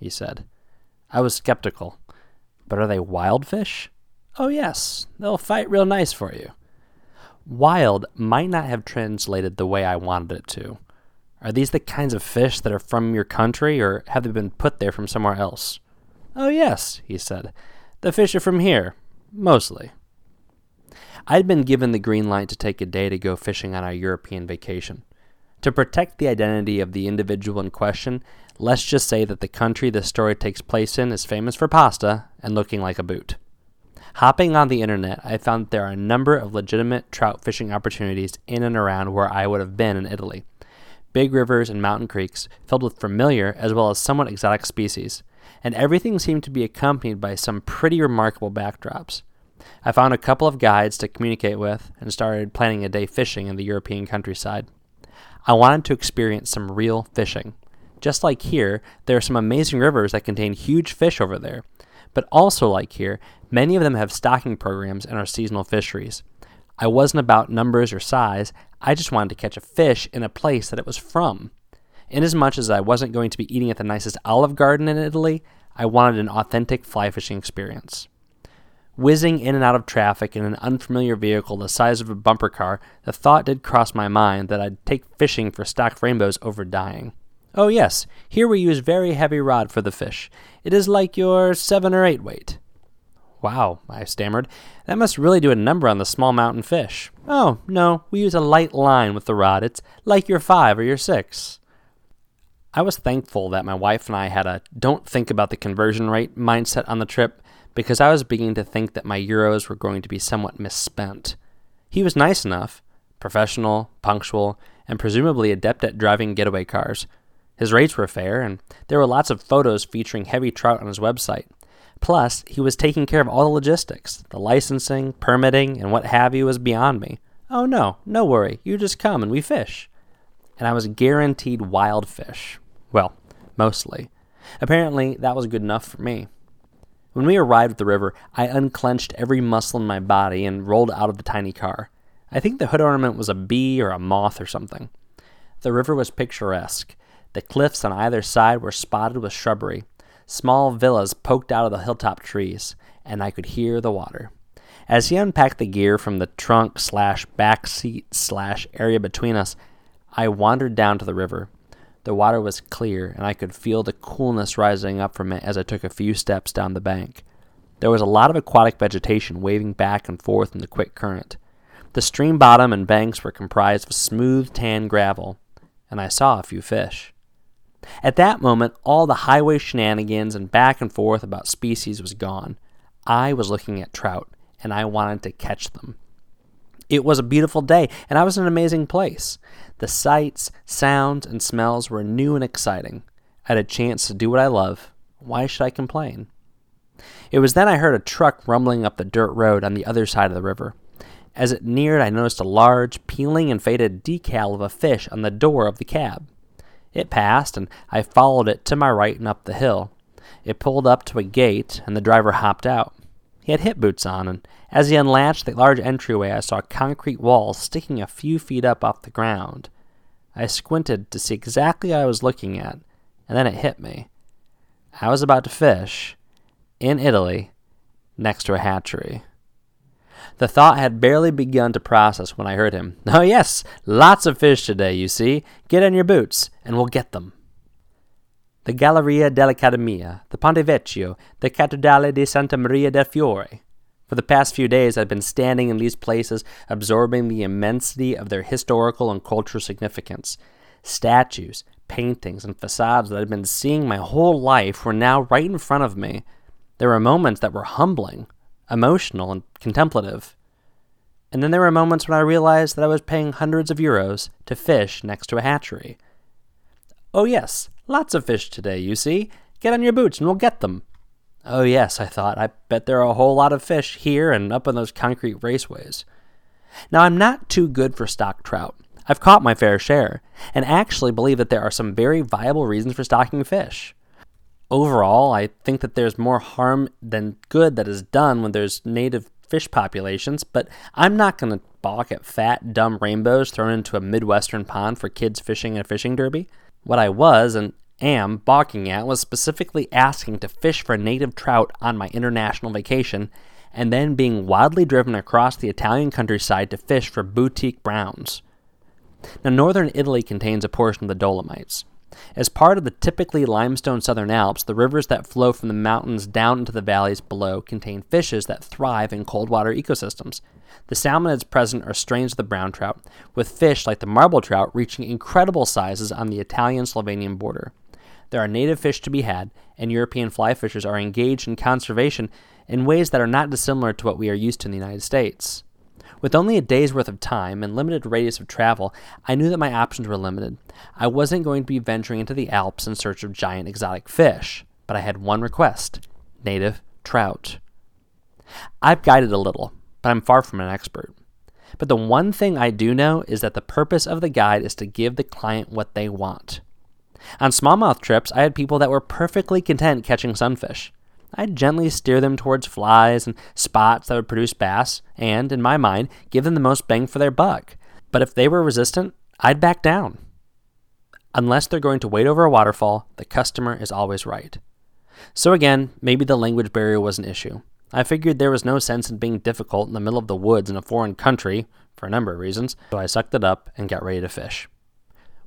he said. I was skeptical. But are they wild fish? Oh, yes, they'll fight real nice for you. Wild might not have translated the way I wanted it to. Are these the kinds of fish that are from your country, or have they been put there from somewhere else? Oh, yes, he said. The fish are from here, mostly. I'd been given the green light to take a day to go fishing on our European vacation. To protect the identity of the individual in question, let's just say that the country this story takes place in is famous for pasta and looking like a boot. Hopping on the internet, I found that there are a number of legitimate trout fishing opportunities in and around where I would have been in Italy. Big rivers and mountain creeks filled with familiar as well as somewhat exotic species, and everything seemed to be accompanied by some pretty remarkable backdrops. I found a couple of guides to communicate with and started planning a day fishing in the European countryside. I wanted to experience some real fishing. Just like here, there are some amazing rivers that contain huge fish over there. But also, like here, many of them have stocking programs and are seasonal fisheries. I wasn't about numbers or size, I just wanted to catch a fish in a place that it was from. Inasmuch as I wasn't going to be eating at the nicest olive garden in Italy, I wanted an authentic fly fishing experience. Whizzing in and out of traffic in an unfamiliar vehicle the size of a bumper car, the thought did cross my mind that I'd take fishing for stocked rainbows over dying. Oh, yes, here we use very heavy rod for the fish. It is like your seven or eight weight. Wow, I stammered. That must really do a number on the small mountain fish. Oh, no, we use a light line with the rod. It's like your five or your six. I was thankful that my wife and I had a don't think about the conversion rate mindset on the trip because I was beginning to think that my euros were going to be somewhat misspent. He was nice enough, professional, punctual, and presumably adept at driving getaway cars. His rates were fair, and there were lots of photos featuring heavy trout on his website. Plus, he was taking care of all the logistics. The licensing, permitting, and what have you was beyond me. Oh no, no worry, you just come and we fish. And I was guaranteed wild fish. Well, mostly. Apparently, that was good enough for me. When we arrived at the river, I unclenched every muscle in my body and rolled out of the tiny car. I think the hood ornament was a bee or a moth or something. The river was picturesque. The cliffs on either side were spotted with shrubbery. Small villas poked out of the hilltop trees, and I could hear the water. As he unpacked the gear from the trunk slash back seat slash area between us, I wandered down to the river. The water was clear, and I could feel the coolness rising up from it as I took a few steps down the bank. There was a lot of aquatic vegetation waving back and forth in the quick current. The stream bottom and banks were comprised of smooth tan gravel, and I saw a few fish. At that moment, all the highway shenanigans and back and forth about species was gone. I was looking at trout, and I wanted to catch them. It was a beautiful day, and I was in an amazing place. The sights, sounds, and smells were new and exciting. I had a chance to do what I love. Why should I complain? It was then I heard a truck rumbling up the dirt road on the other side of the river. As it neared, I noticed a large, peeling and faded decal of a fish on the door of the cab. It passed, and I followed it to my right and up the hill. It pulled up to a gate, and the driver hopped out. He had hip boots on, and as he unlatched the large entryway, I saw concrete walls sticking a few feet up off the ground. I squinted to see exactly what I was looking at, and then it hit me. I was about to fish, in Italy, next to a hatchery. The thought had barely begun to process when I heard him. Oh, yes, lots of fish today, you see. Get on your boots, and we'll get them. The Galleria dell'Accademia, the Ponte Vecchio, the Cattedrale di Santa Maria del Fiore. For the past few days, I've been standing in these places, absorbing the immensity of their historical and cultural significance. Statues, paintings, and facades that I've been seeing my whole life were now right in front of me. There were moments that were humbling, emotional, and contemplative. And then there were moments when I realized that I was paying hundreds of euros to fish next to a hatchery. Oh, yes, lots of fish today, you see. Get on your boots and we'll get them. Oh, yes, I thought. I bet there are a whole lot of fish here and up on those concrete raceways. Now, I'm not too good for stock trout. I've caught my fair share, and actually believe that there are some very viable reasons for stocking fish overall, I think that there's more harm than good that is done when there's native fish populations, but I'm not going to balk at fat, dumb rainbows thrown into a Midwestern pond for kids fishing in a fishing derby. What I was and am balking at was specifically asking to fish for native trout on my international vacation and then being wildly driven across the Italian countryside to fish for boutique browns. Now, northern Italy contains a portion of the Dolomites. As part of the typically limestone southern Alps, the rivers that flow from the mountains down into the valleys below contain fishes that thrive in cold water ecosystems. The salmonids present are strains of the brown trout, with fish like the marble trout reaching incredible sizes on the Italian Slovenian border. There are native fish to be had, and European fly fishers are engaged in conservation in ways that are not dissimilar to what we are used to in the United States. With only a day's worth of time and limited radius of travel, I knew that my options were limited. I wasn't going to be venturing into the Alps in search of giant exotic fish, but I had one request native trout. I've guided a little, but I'm far from an expert. But the one thing I do know is that the purpose of the guide is to give the client what they want. On smallmouth trips, I had people that were perfectly content catching sunfish. I'd gently steer them towards flies and spots that would produce bass, and, in my mind, give them the most bang for their buck. But if they were resistant, I'd back down. Unless they're going to wade over a waterfall, the customer is always right. So again, maybe the language barrier was an issue. I figured there was no sense in being difficult in the middle of the woods in a foreign country, for a number of reasons, so I sucked it up and got ready to fish.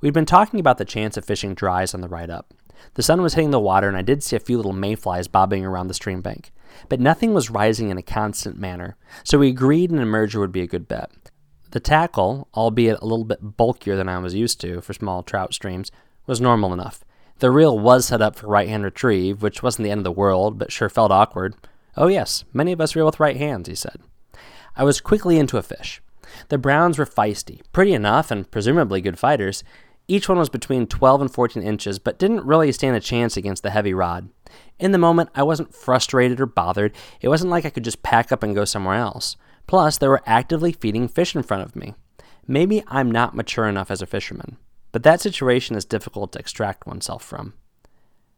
We'd been talking about the chance of fishing dries on the ride up. The sun was hitting the water, and I did see a few little mayflies bobbing around the stream bank. But nothing was rising in a constant manner, so we agreed an emerger would be a good bet. The tackle, albeit a little bit bulkier than I was used to for small trout streams, was normal enough. The reel was set up for right hand retrieve, which wasn't the end of the world, but sure felt awkward. Oh, yes, many of us reel with right hands, he said. I was quickly into a fish. The Browns were feisty, pretty enough, and presumably good fighters, each one was between 12 and 14 inches, but didn't really stand a chance against the heavy rod. In the moment, I wasn't frustrated or bothered. It wasn't like I could just pack up and go somewhere else. Plus, they were actively feeding fish in front of me. Maybe I'm not mature enough as a fisherman, but that situation is difficult to extract oneself from.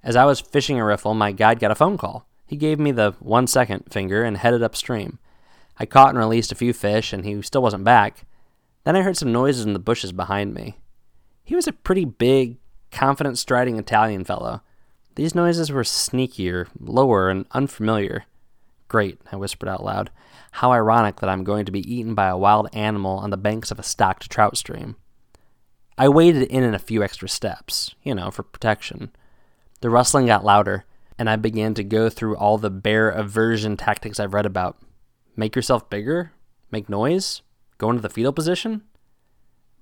As I was fishing a riffle, my guide got a phone call. He gave me the one second finger and headed upstream. I caught and released a few fish, and he still wasn't back. Then I heard some noises in the bushes behind me. He was a pretty big, confident striding Italian fellow. These noises were sneakier, lower, and unfamiliar. Great, I whispered out loud. How ironic that I'm going to be eaten by a wild animal on the banks of a stocked trout stream. I waded in in a few extra steps, you know, for protection. The rustling got louder, and I began to go through all the bear aversion tactics I've read about. Make yourself bigger? Make noise? Go into the fetal position?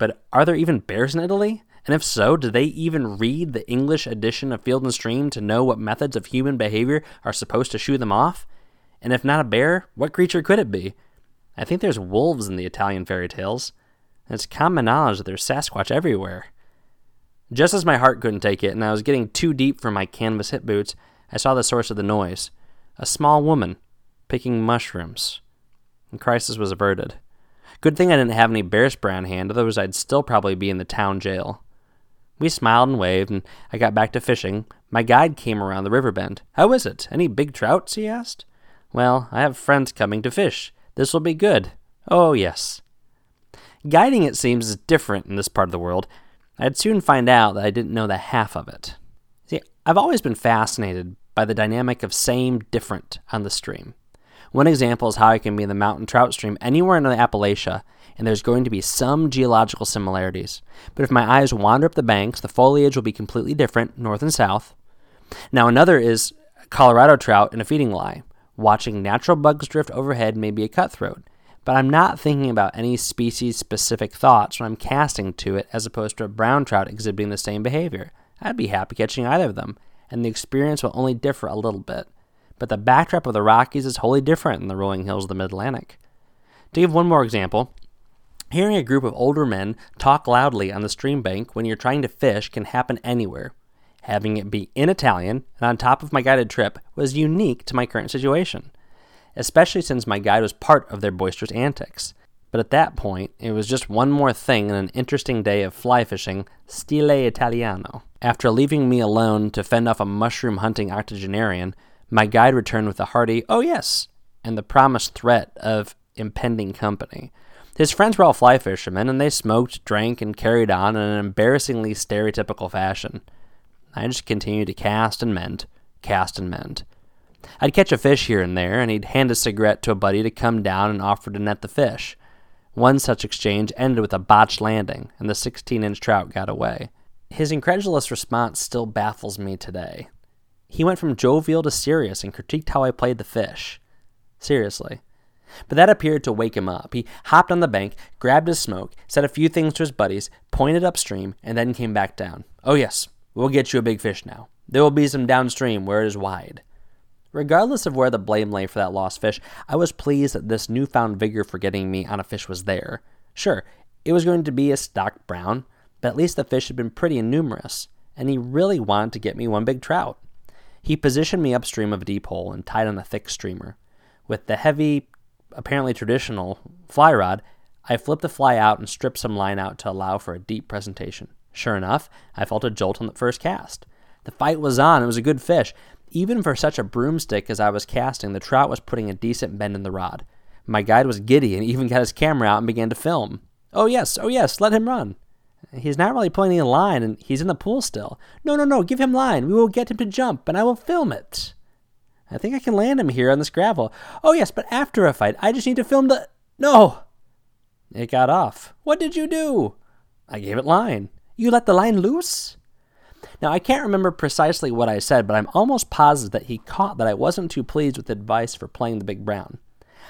But are there even bears in Italy? And if so, do they even read the English edition of Field and Stream to know what methods of human behavior are supposed to shoo them off? And if not a bear, what creature could it be? I think there's wolves in the Italian fairy tales. It's common knowledge that there's Sasquatch everywhere. Just as my heart couldn't take it and I was getting too deep for my canvas hip boots, I saw the source of the noise a small woman picking mushrooms. The crisis was averted. Good thing I didn't have any bear spray on hand, otherwise, I'd still probably be in the town jail. We smiled and waved, and I got back to fishing. My guide came around the river bend. How is it? Any big trouts? he asked. Well, I have friends coming to fish. This will be good. Oh, yes. Guiding, it seems, is different in this part of the world. I'd soon find out that I didn't know the half of it. See, I've always been fascinated by the dynamic of same different on the stream. One example is how I can be in the mountain trout stream anywhere in the Appalachia, and there's going to be some geological similarities. But if my eyes wander up the banks, the foliage will be completely different, north and south. Now, another is Colorado trout in a feeding lie. Watching natural bugs drift overhead may be a cutthroat, but I'm not thinking about any species specific thoughts when I'm casting to it as opposed to a brown trout exhibiting the same behavior. I'd be happy catching either of them, and the experience will only differ a little bit. But the backdrop of the Rockies is wholly different than the rolling hills of the Mid Atlantic. To give one more example, hearing a group of older men talk loudly on the stream bank when you're trying to fish can happen anywhere. Having it be in Italian and on top of my guided trip was unique to my current situation, especially since my guide was part of their boisterous antics. But at that point, it was just one more thing in an interesting day of fly fishing, stile Italiano. After leaving me alone to fend off a mushroom hunting octogenarian, my guide returned with a hearty, oh yes, and the promised threat of impending company. His friends were all fly fishermen, and they smoked, drank, and carried on in an embarrassingly stereotypical fashion. I just continued to cast and mend, cast and mend. I'd catch a fish here and there, and he'd hand a cigarette to a buddy to come down and offer to net the fish. One such exchange ended with a botched landing, and the 16 inch trout got away. His incredulous response still baffles me today. He went from jovial to serious and critiqued how I played the fish. Seriously. But that appeared to wake him up. He hopped on the bank, grabbed his smoke, said a few things to his buddies, pointed upstream, and then came back down. Oh, yes, we'll get you a big fish now. There will be some downstream where it is wide. Regardless of where the blame lay for that lost fish, I was pleased that this newfound vigor for getting me on a fish was there. Sure, it was going to be a stock brown, but at least the fish had been pretty and numerous, and he really wanted to get me one big trout. He positioned me upstream of a deep hole and tied on a thick streamer. With the heavy, apparently traditional, fly rod, I flipped the fly out and stripped some line out to allow for a deep presentation. Sure enough, I felt a jolt on the first cast. The fight was on. It was a good fish, even for such a broomstick as I was casting, the trout was putting a decent bend in the rod. My guide was giddy and even got his camera out and began to film. Oh, yes, oh, yes, let him run. He's not really pulling any line and he's in the pool still. No, no, no, give him line. We will get him to jump and I will film it. I think I can land him here on this gravel. Oh, yes, but after a fight, I just need to film the. No! It got off. What did you do? I gave it line. You let the line loose? Now, I can't remember precisely what I said, but I'm almost positive that he caught that I wasn't too pleased with advice for playing the big brown.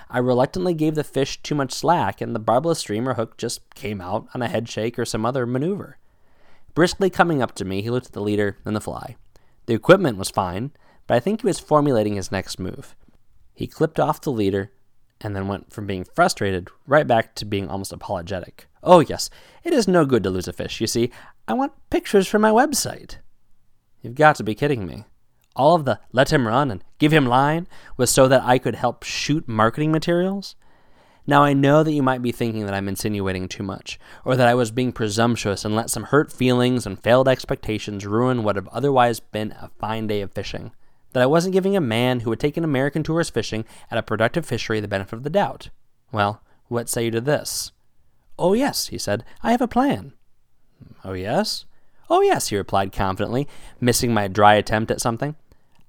I reluctantly gave the fish too much slack, and the barbless streamer hook just came out on a head shake or some other maneuver. Briskly coming up to me, he looked at the leader and the fly. The equipment was fine, but I think he was formulating his next move. He clipped off the leader and then went from being frustrated right back to being almost apologetic. Oh, yes, it is no good to lose a fish, you see. I want pictures for my website. You've got to be kidding me. All of the let him run and give him line was so that I could help shoot marketing materials? Now, I know that you might be thinking that I'm insinuating too much, or that I was being presumptuous and let some hurt feelings and failed expectations ruin what had otherwise been a fine day of fishing. That I wasn't giving a man who had taken American tourist fishing at a productive fishery the benefit of the doubt. Well, what say you to this? Oh, yes, he said, I have a plan. Oh, yes? Oh, yes, he replied confidently, missing my dry attempt at something.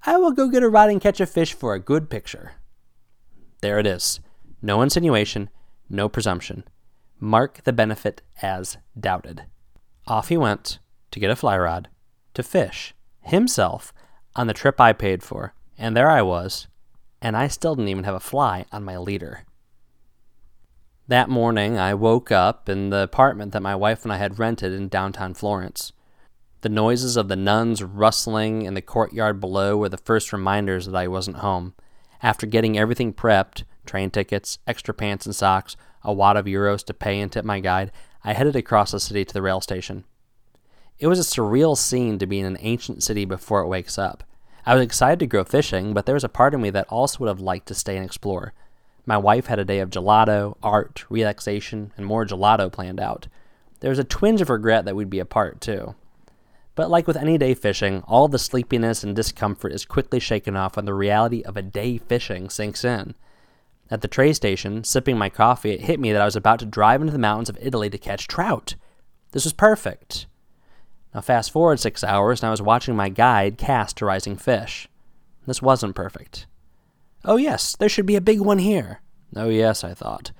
I will go get a rod and catch a fish for a good picture. There it is. No insinuation, no presumption. Mark the benefit as doubted. Off he went to get a fly rod, to fish, himself, on the trip I paid for. And there I was, and I still didn't even have a fly on my leader. That morning, I woke up in the apartment that my wife and I had rented in downtown Florence. The noises of the nuns rustling in the courtyard below were the first reminders that I wasn't home. After getting everything prepped train tickets, extra pants and socks, a wad of euros to pay and tip my guide I headed across the city to the rail station. It was a surreal scene to be in an ancient city before it wakes up. I was excited to go fishing, but there was a part of me that also would have liked to stay and explore. My wife had a day of gelato, art, relaxation, and more gelato planned out. There was a twinge of regret that we'd be apart, too. But like with any day fishing, all the sleepiness and discomfort is quickly shaken off when the reality of a day fishing sinks in. At the train station, sipping my coffee, it hit me that I was about to drive into the mountains of Italy to catch trout. This was perfect. Now, fast forward six hours, and I was watching my guide cast a rising fish. This wasn't perfect. Oh, yes, there should be a big one here. Oh, yes, I thought.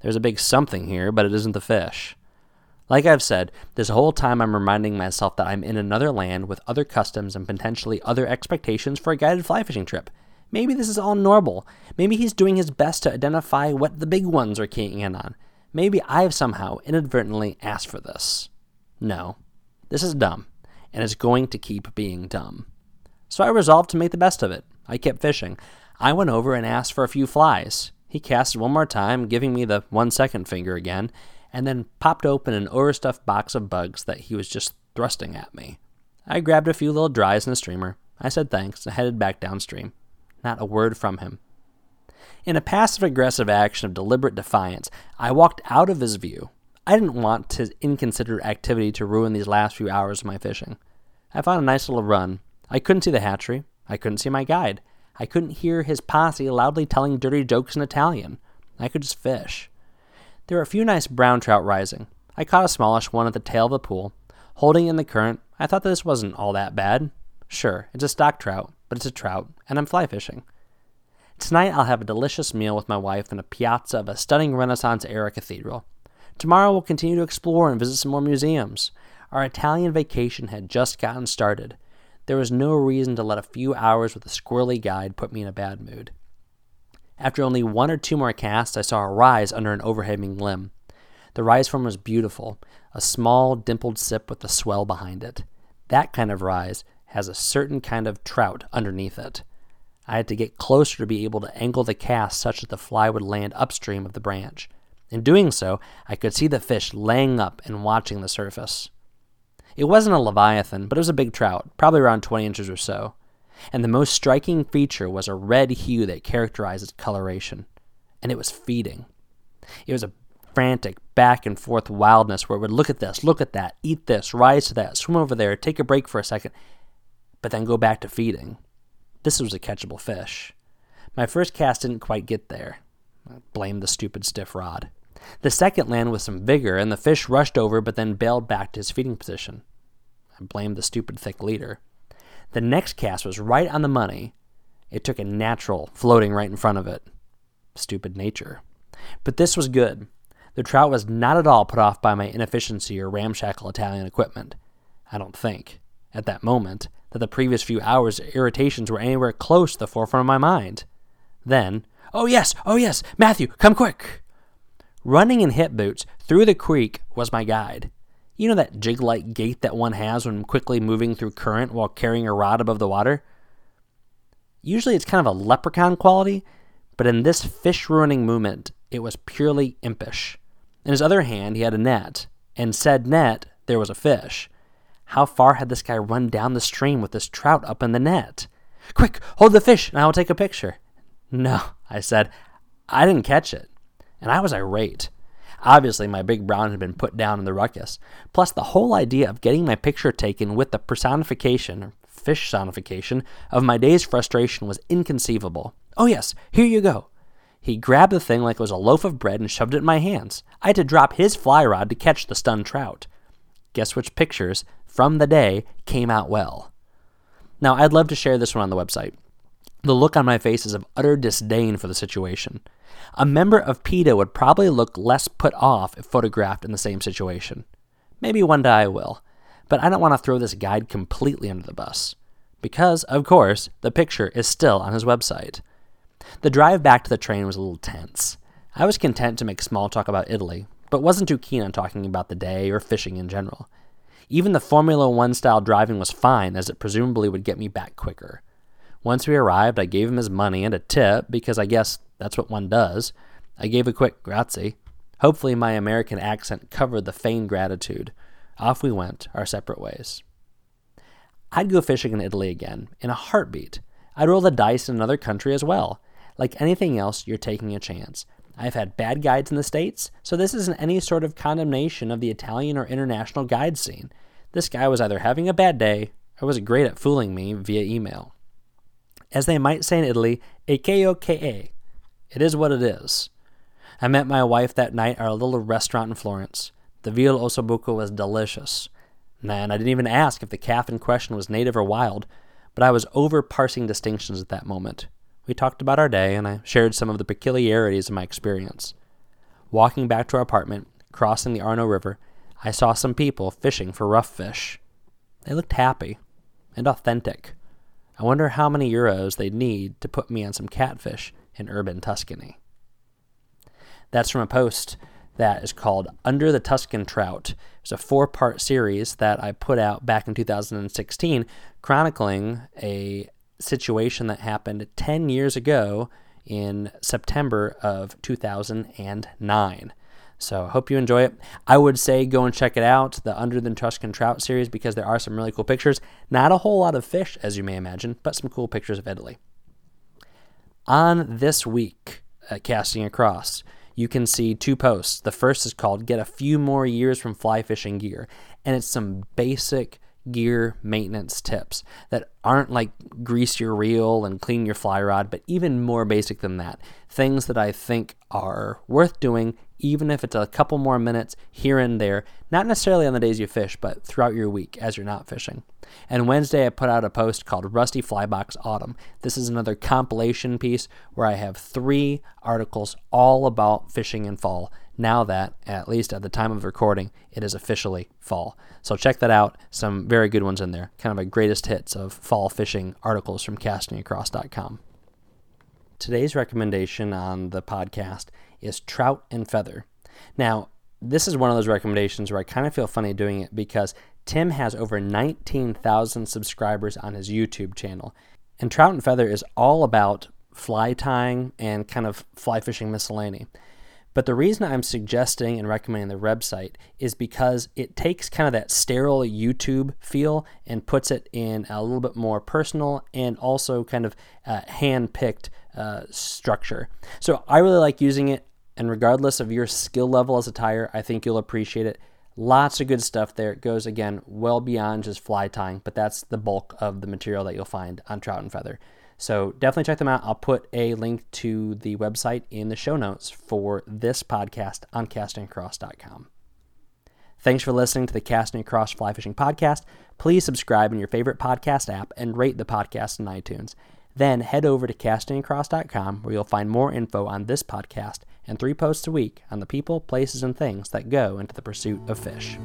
There's a big something here, but it isn't the fish. Like I've said, this whole time I'm reminding myself that I'm in another land with other customs and potentially other expectations for a guided fly fishing trip. Maybe this is all normal. Maybe he's doing his best to identify what the big ones are keying in on. Maybe I've somehow inadvertently asked for this. No, this is dumb, and it's going to keep being dumb. So I resolved to make the best of it. I kept fishing. I went over and asked for a few flies. He cast one more time, giving me the one second finger again, and then popped open an overstuffed box of bugs that he was just thrusting at me. I grabbed a few little dries and a streamer. I said thanks and headed back downstream. Not a word from him. In a passive aggressive action of deliberate defiance, I walked out of his view. I didn't want his inconsiderate activity to ruin these last few hours of my fishing. I found a nice little run. I couldn't see the hatchery. I couldn't see my guide. I couldn't hear his posse loudly telling dirty jokes in Italian. I could just fish. There were a few nice brown trout rising. I caught a smallish one at the tail of the pool. Holding in the current, I thought that this wasn't all that bad. Sure, it's a stock trout, but it's a trout, and I'm fly fishing. Tonight I'll have a delicious meal with my wife in a piazza of a stunning Renaissance era cathedral. Tomorrow we'll continue to explore and visit some more museums. Our Italian vacation had just gotten started. There was no reason to let a few hours with a squirrely guide put me in a bad mood. After only one or two more casts, I saw a rise under an overhanging limb. The rise form was beautiful, a small, dimpled sip with a swell behind it. That kind of rise has a certain kind of trout underneath it. I had to get closer to be able to angle the cast such that the fly would land upstream of the branch. In doing so, I could see the fish laying up and watching the surface. It wasn't a leviathan, but it was a big trout, probably around 20 inches or so. And the most striking feature was a red hue that characterized its coloration. And it was feeding. It was a frantic back and forth wildness where it would look at this, look at that, eat this, rise to that, swim over there, take a break for a second, but then go back to feeding. This was a catchable fish. My first cast didn't quite get there. I blamed the stupid stiff rod. The second landed with some vigor, and the fish rushed over but then bailed back to his feeding position. I blamed the stupid thick leader. The next cast was right on the money. It took a natural floating right in front of it. Stupid nature. But this was good. The trout was not at all put off by my inefficiency or ramshackle Italian equipment. I don't think, at that moment, that the previous few hours' irritations were anywhere close to the forefront of my mind. Then, oh yes, oh yes, Matthew, come quick! Running in hip boots through the creek was my guide. You know that jig like gait that one has when quickly moving through current while carrying a rod above the water? Usually it's kind of a leprechaun quality, but in this fish ruining movement, it was purely impish. In his other hand, he had a net, and said net, there was a fish. How far had this guy run down the stream with this trout up in the net? Quick, hold the fish and I will take a picture. No, I said. I didn't catch it. And I was irate. Obviously, my big brown had been put down in the ruckus. Plus, the whole idea of getting my picture taken with the personification, fish sonification, of my day's frustration was inconceivable. Oh, yes, here you go. He grabbed the thing like it was a loaf of bread and shoved it in my hands. I had to drop his fly rod to catch the stunned trout. Guess which pictures from the day came out well. Now, I'd love to share this one on the website. The look on my face is of utter disdain for the situation. A member of PETA would probably look less put off if photographed in the same situation. Maybe one day I will, but I don't want to throw this guide completely under the bus. Because, of course, the picture is still on his website. The drive back to the train was a little tense. I was content to make small talk about Italy, but wasn't too keen on talking about the day or fishing in general. Even the Formula One style driving was fine, as it presumably would get me back quicker. Once we arrived, I gave him his money and a tip because I guess that's what one does. I gave a quick grazie. Hopefully, my American accent covered the feigned gratitude. Off we went, our separate ways. I'd go fishing in Italy again, in a heartbeat. I'd roll the dice in another country as well. Like anything else, you're taking a chance. I've had bad guides in the States, so this isn't any sort of condemnation of the Italian or international guide scene. This guy was either having a bad day or was great at fooling me via email. As they might say in Italy, e che okay. It is what it is. I met my wife that night at a little restaurant in Florence. The veal ossobuco was delicious. And I didn't even ask if the calf in question was native or wild, but I was over parsing distinctions at that moment. We talked about our day, and I shared some of the peculiarities of my experience. Walking back to our apartment, crossing the Arno River, I saw some people fishing for rough fish. They looked happy and authentic. I wonder how many euros they'd need to put me on some catfish in urban Tuscany. That's from a post that is called Under the Tuscan Trout. It's a four part series that I put out back in 2016, chronicling a situation that happened 10 years ago in September of 2009. So I hope you enjoy it. I would say go and check it out, the Under the Tuscan Trout series, because there are some really cool pictures. Not a whole lot of fish, as you may imagine, but some cool pictures of Italy. On this week at Casting Across, you can see two posts. The first is called Get a Few More Years from Fly Fishing Gear, and it's some basic gear maintenance tips that aren't like grease your reel and clean your fly rod, but even more basic than that. Things that I think are worth doing, even if it's a couple more minutes here and there, not necessarily on the days you fish, but throughout your week as you're not fishing. And Wednesday, I put out a post called Rusty Flybox Autumn. This is another compilation piece where I have three articles all about fishing in fall now that, at least at the time of recording, it is officially fall. So check that out. Some very good ones in there. Kind of a greatest hits of fall fishing articles from castingacross.com. Today's recommendation on the podcast is Trout and Feather. Now, this is one of those recommendations where I kind of feel funny doing it because Tim has over 19,000 subscribers on his YouTube channel. And Trout and Feather is all about fly tying and kind of fly fishing miscellany. But the reason I'm suggesting and recommending the website is because it takes kind of that sterile YouTube feel and puts it in a little bit more personal and also kind of uh, hand picked uh, structure. So I really like using it. And regardless of your skill level as a tyer, I think you'll appreciate it. Lots of good stuff there. It goes again well beyond just fly tying, but that's the bulk of the material that you'll find on Trout and Feather. So definitely check them out. I'll put a link to the website in the show notes for this podcast on castingacross.com. Thanks for listening to the Casting Across Fly Fishing Podcast. Please subscribe in your favorite podcast app and rate the podcast in iTunes. Then head over to castingacross.com where you'll find more info on this podcast and three posts a week on the people, places, and things that go into the pursuit of fish.